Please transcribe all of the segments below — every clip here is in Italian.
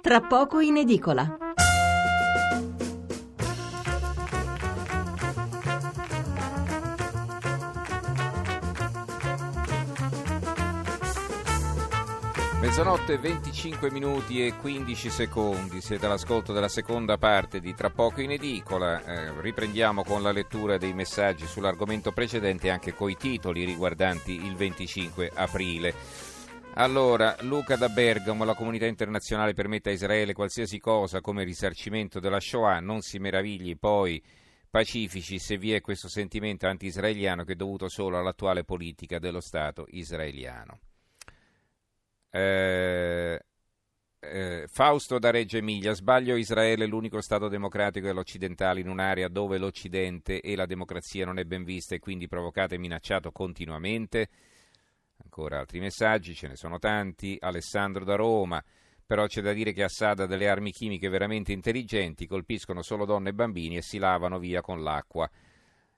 Tra poco in edicola. Mezzanotte 25 minuti e 15 secondi, siete all'ascolto della seconda parte di Tra poco in edicola, eh, riprendiamo con la lettura dei messaggi sull'argomento precedente anche coi titoli riguardanti il 25 aprile. Allora, Luca da Bergamo, la comunità internazionale permette a Israele qualsiasi cosa come risarcimento della Shoah, non si meravigli poi pacifici se vi è questo sentimento anti-israeliano che è dovuto solo all'attuale politica dello Stato israeliano. Eh, eh, Fausto da Reggio Emilia, sbaglio Israele è l'unico Stato democratico dell'occidentale in un'area dove l'Occidente e la democrazia non è ben vista e quindi provocato e minacciato continuamente? Ancora altri messaggi, ce ne sono tanti. Alessandro da Roma, però c'è da dire che Assad ha delle armi chimiche veramente intelligenti, colpiscono solo donne e bambini e si lavano via con l'acqua.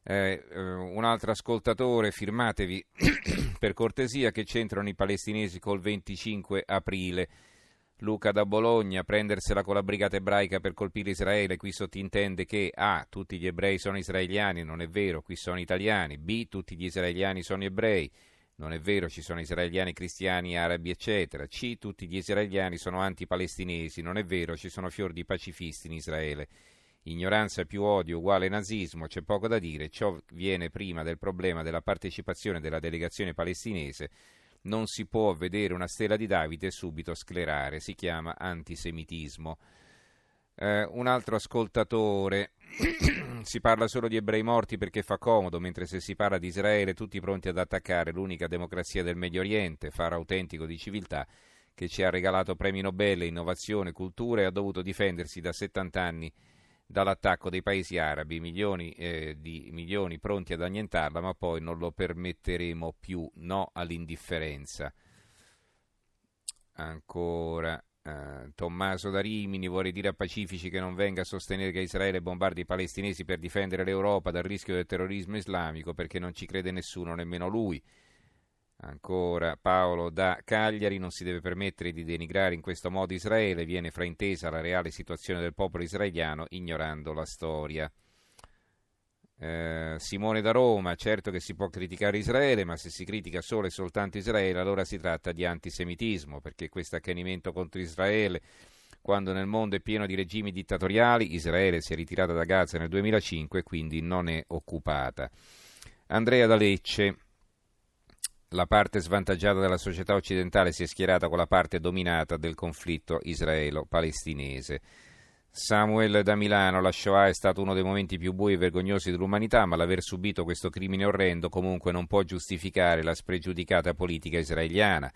Eh, eh un altro ascoltatore, firmatevi per cortesia che c'entrano i palestinesi col 25 aprile. Luca da Bologna, prendersela con la brigata ebraica per colpire Israele, qui sottintende che A. tutti gli ebrei sono israeliani, non è vero, qui sono italiani, B. tutti gli israeliani sono ebrei, non è vero, ci sono israeliani, cristiani, arabi, eccetera. C. tutti gli israeliani sono antipalestinesi, non è vero, ci sono fior di pacifisti in Israele. Ignoranza più odio uguale nazismo, c'è poco da dire, ciò viene prima del problema della partecipazione della delegazione palestinese. Non si può vedere una stella di Davide e subito sclerare, si chiama antisemitismo. Eh, un altro ascoltatore, si parla solo di ebrei morti perché fa comodo, mentre se si parla di Israele tutti pronti ad attaccare. L'unica democrazia del Medio Oriente, faro autentico di civiltà, che ci ha regalato premi Nobel, innovazione, cultura e ha dovuto difendersi da 70 anni dall'attacco dei paesi arabi, milioni eh, di milioni pronti ad annientarla, ma poi non lo permetteremo più, no all'indifferenza. Ancora eh, Tommaso da Rimini vorrei dire a Pacifici che non venga a sostenere che Israele bombardi i palestinesi per difendere l'Europa dal rischio del terrorismo islamico perché non ci crede nessuno, nemmeno lui. Ancora Paolo da Cagliari non si deve permettere di denigrare in questo modo Israele, viene fraintesa la reale situazione del popolo israeliano ignorando la storia. Eh, Simone da Roma, certo che si può criticare Israele, ma se si critica solo e soltanto Israele allora si tratta di antisemitismo, perché questo accanimento contro Israele, quando nel mondo è pieno di regimi dittatoriali, Israele si è ritirata da Gaza nel 2005 e quindi non è occupata. Andrea da Lecce la parte svantaggiata della società occidentale si è schierata con la parte dominata del conflitto israelo-palestinese. Samuel da Milano, la Shoah è stato uno dei momenti più bui e vergognosi dell'umanità, ma l'aver subito questo crimine orrendo comunque non può giustificare la spregiudicata politica israeliana.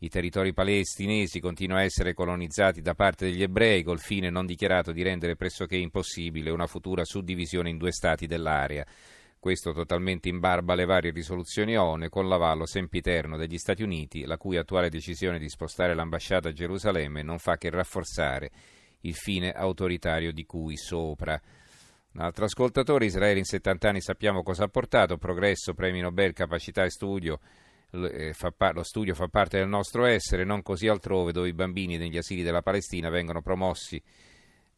I territori palestinesi continuano a essere colonizzati da parte degli ebrei col fine non dichiarato di rendere pressoché impossibile una futura suddivisione in due stati dell'area questo totalmente in barba alle varie risoluzioni ONU con l'avallo sempiterno degli Stati Uniti, la cui attuale decisione di spostare l'ambasciata a Gerusalemme non fa che rafforzare il fine autoritario di cui sopra. Un altro ascoltatore, Israele in 70 anni sappiamo cosa ha portato, progresso, premi Nobel, capacità e studio, eh, lo studio fa parte del nostro essere, non così altrove dove i bambini negli asili della Palestina vengono promossi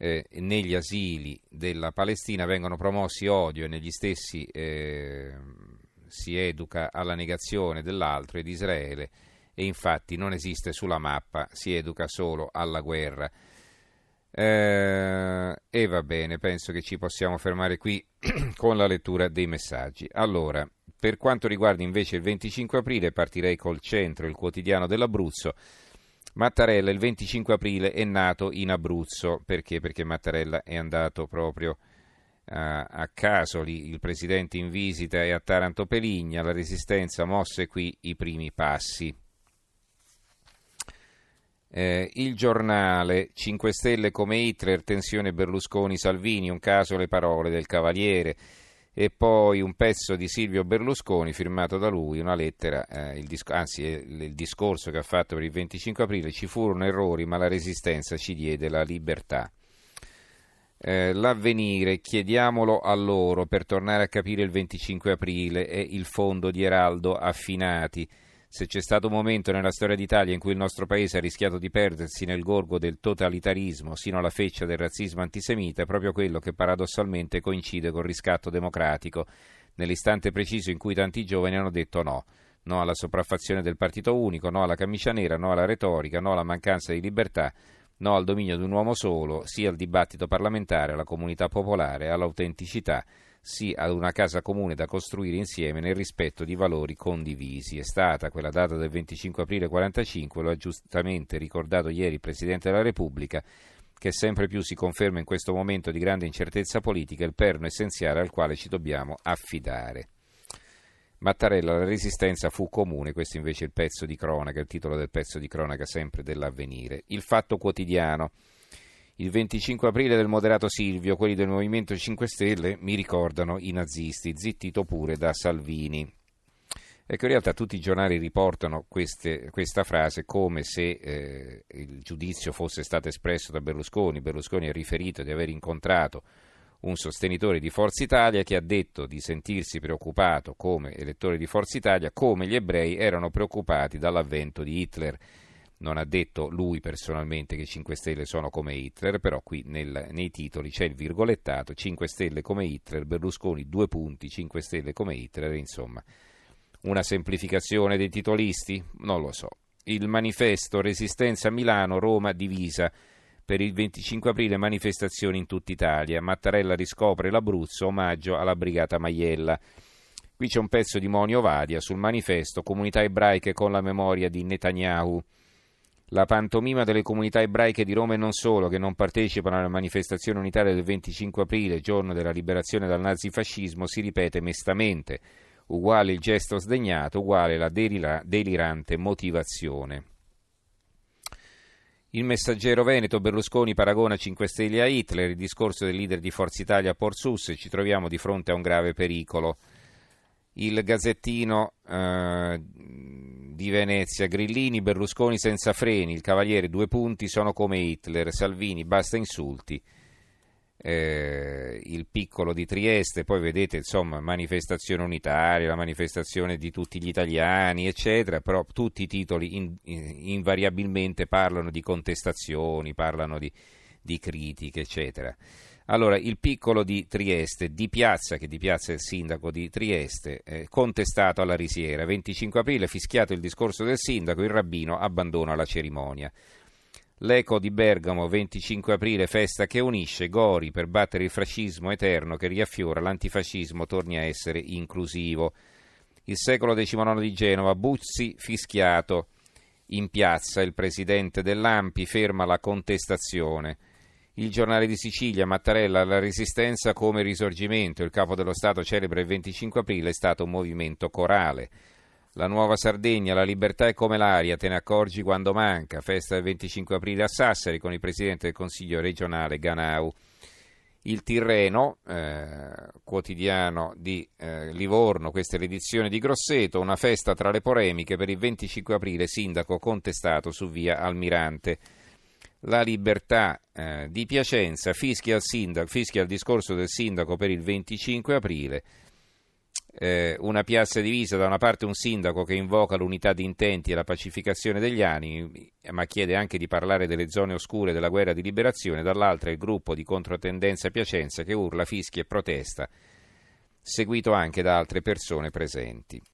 eh, negli asili della Palestina vengono promossi odio e negli stessi eh, si educa alla negazione dell'altro e di Israele e infatti non esiste sulla mappa, si educa solo alla guerra. Eh, e va bene, penso che ci possiamo fermare qui con la lettura dei messaggi. Allora, per quanto riguarda invece il 25 aprile, partirei col centro, il quotidiano dell'Abruzzo. Mattarella il 25 aprile è nato in Abruzzo, perché? Perché Mattarella è andato proprio a, a Casoli, il presidente in visita e a Taranto Peligna, la resistenza mosse qui i primi passi. Eh, il giornale 5 Stelle come Hitler, tensione Berlusconi-Salvini, un caso le parole del Cavaliere e poi un pezzo di Silvio Berlusconi firmato da lui, una lettera, eh, il disc- anzi il, il discorso che ha fatto per il 25 aprile, ci furono errori ma la resistenza ci diede la libertà. Eh, l'avvenire, chiediamolo a loro per tornare a capire il 25 aprile e il fondo di Eraldo affinati. Se c'è stato un momento nella storia d'Italia in cui il nostro paese ha rischiato di perdersi nel gorgo del totalitarismo sino alla feccia del razzismo antisemita, è proprio quello che paradossalmente coincide col riscatto democratico, nell'istante preciso in cui tanti giovani hanno detto no. No alla sopraffazione del partito unico, no alla camicia nera, no alla retorica, no alla mancanza di libertà, no al dominio di un uomo solo, sia al dibattito parlamentare, alla comunità popolare, all'autenticità sì ad una casa comune da costruire insieme nel rispetto di valori condivisi. È stata quella data del 25 aprile 1945, lo ha giustamente ricordato ieri il Presidente della Repubblica, che sempre più si conferma in questo momento di grande incertezza politica il perno essenziale al quale ci dobbiamo affidare. Mattarella, la resistenza fu comune, questo invece è il pezzo di cronaca, il titolo del pezzo di cronaca sempre dell'avvenire. Il fatto quotidiano. Il 25 aprile del moderato Silvio, quelli del Movimento 5 Stelle mi ricordano i nazisti, zittito pure da Salvini. Ecco, in realtà tutti i giornali riportano queste, questa frase come se eh, il giudizio fosse stato espresso da Berlusconi. Berlusconi ha riferito di aver incontrato un sostenitore di Forza Italia che ha detto di sentirsi preoccupato come elettore di Forza Italia come gli ebrei erano preoccupati dall'avvento di Hitler non ha detto lui personalmente che 5 Stelle sono come Hitler, però qui nel, nei titoli c'è il virgolettato 5 Stelle come Hitler, Berlusconi due punti, 5 Stelle come Hitler, insomma una semplificazione dei titolisti? Non lo so. Il manifesto Resistenza Milano, Roma divisa. Per il 25 aprile manifestazioni in tutta Italia. Mattarella riscopre l'Abruzzo, omaggio alla Brigata Maiella. Qui c'è un pezzo di Monio Vadia sul manifesto Comunità ebraiche con la memoria di Netanyahu. La pantomima delle comunità ebraiche di Roma e non solo, che non partecipano alla manifestazione unitaria del 25 aprile, giorno della liberazione dal nazifascismo, si ripete mestamente. Uguale il gesto sdegnato, uguale la delirante motivazione. Il messaggero veneto Berlusconi paragona 5 Stelle a Hitler, il discorso del leader di Forza Italia a Porsus, ci troviamo di fronte a un grave pericolo. Il gazzettino eh, di Venezia, Grillini, Berlusconi senza freni, il Cavaliere due punti sono come Hitler, Salvini basta insulti, eh, il piccolo di Trieste, poi vedete insomma manifestazione unitaria, la manifestazione di tutti gli italiani eccetera, però tutti i titoli in, in, invariabilmente parlano di contestazioni, parlano di, di critiche eccetera. Allora, il piccolo di Trieste, di Piazza, che di Piazza è il sindaco di Trieste, eh, contestato alla risiera. 25 aprile, fischiato il discorso del sindaco, il rabbino abbandona la cerimonia. L'eco di Bergamo, 25 aprile, festa che unisce Gori per battere il fascismo eterno che riaffiora l'antifascismo, torni a essere inclusivo. Il secolo XIX di Genova, Buzzi fischiato. In piazza il presidente dell'Ampi ferma la contestazione. Il giornale di Sicilia, Mattarella, la resistenza come risorgimento. Il capo dello Stato celebra il 25 aprile, è stato un movimento corale. La nuova Sardegna, la libertà è come l'aria, te ne accorgi quando manca. Festa del 25 aprile a Sassari con il presidente del Consiglio regionale Ganau. Il Tirreno, eh, quotidiano di eh, Livorno, questa è l'edizione di Grosseto, una festa tra le polemiche per il 25 aprile, sindaco contestato su via Almirante la libertà eh, di Piacenza, fischia al, sindaco, fischia al discorso del sindaco per il 25 aprile, eh, una piazza divisa, da una parte un sindaco che invoca l'unità di intenti e la pacificazione degli animi, ma chiede anche di parlare delle zone oscure della guerra di liberazione, dall'altra il gruppo di controtendenza Piacenza che urla, fischia e protesta, seguito anche da altre persone presenti.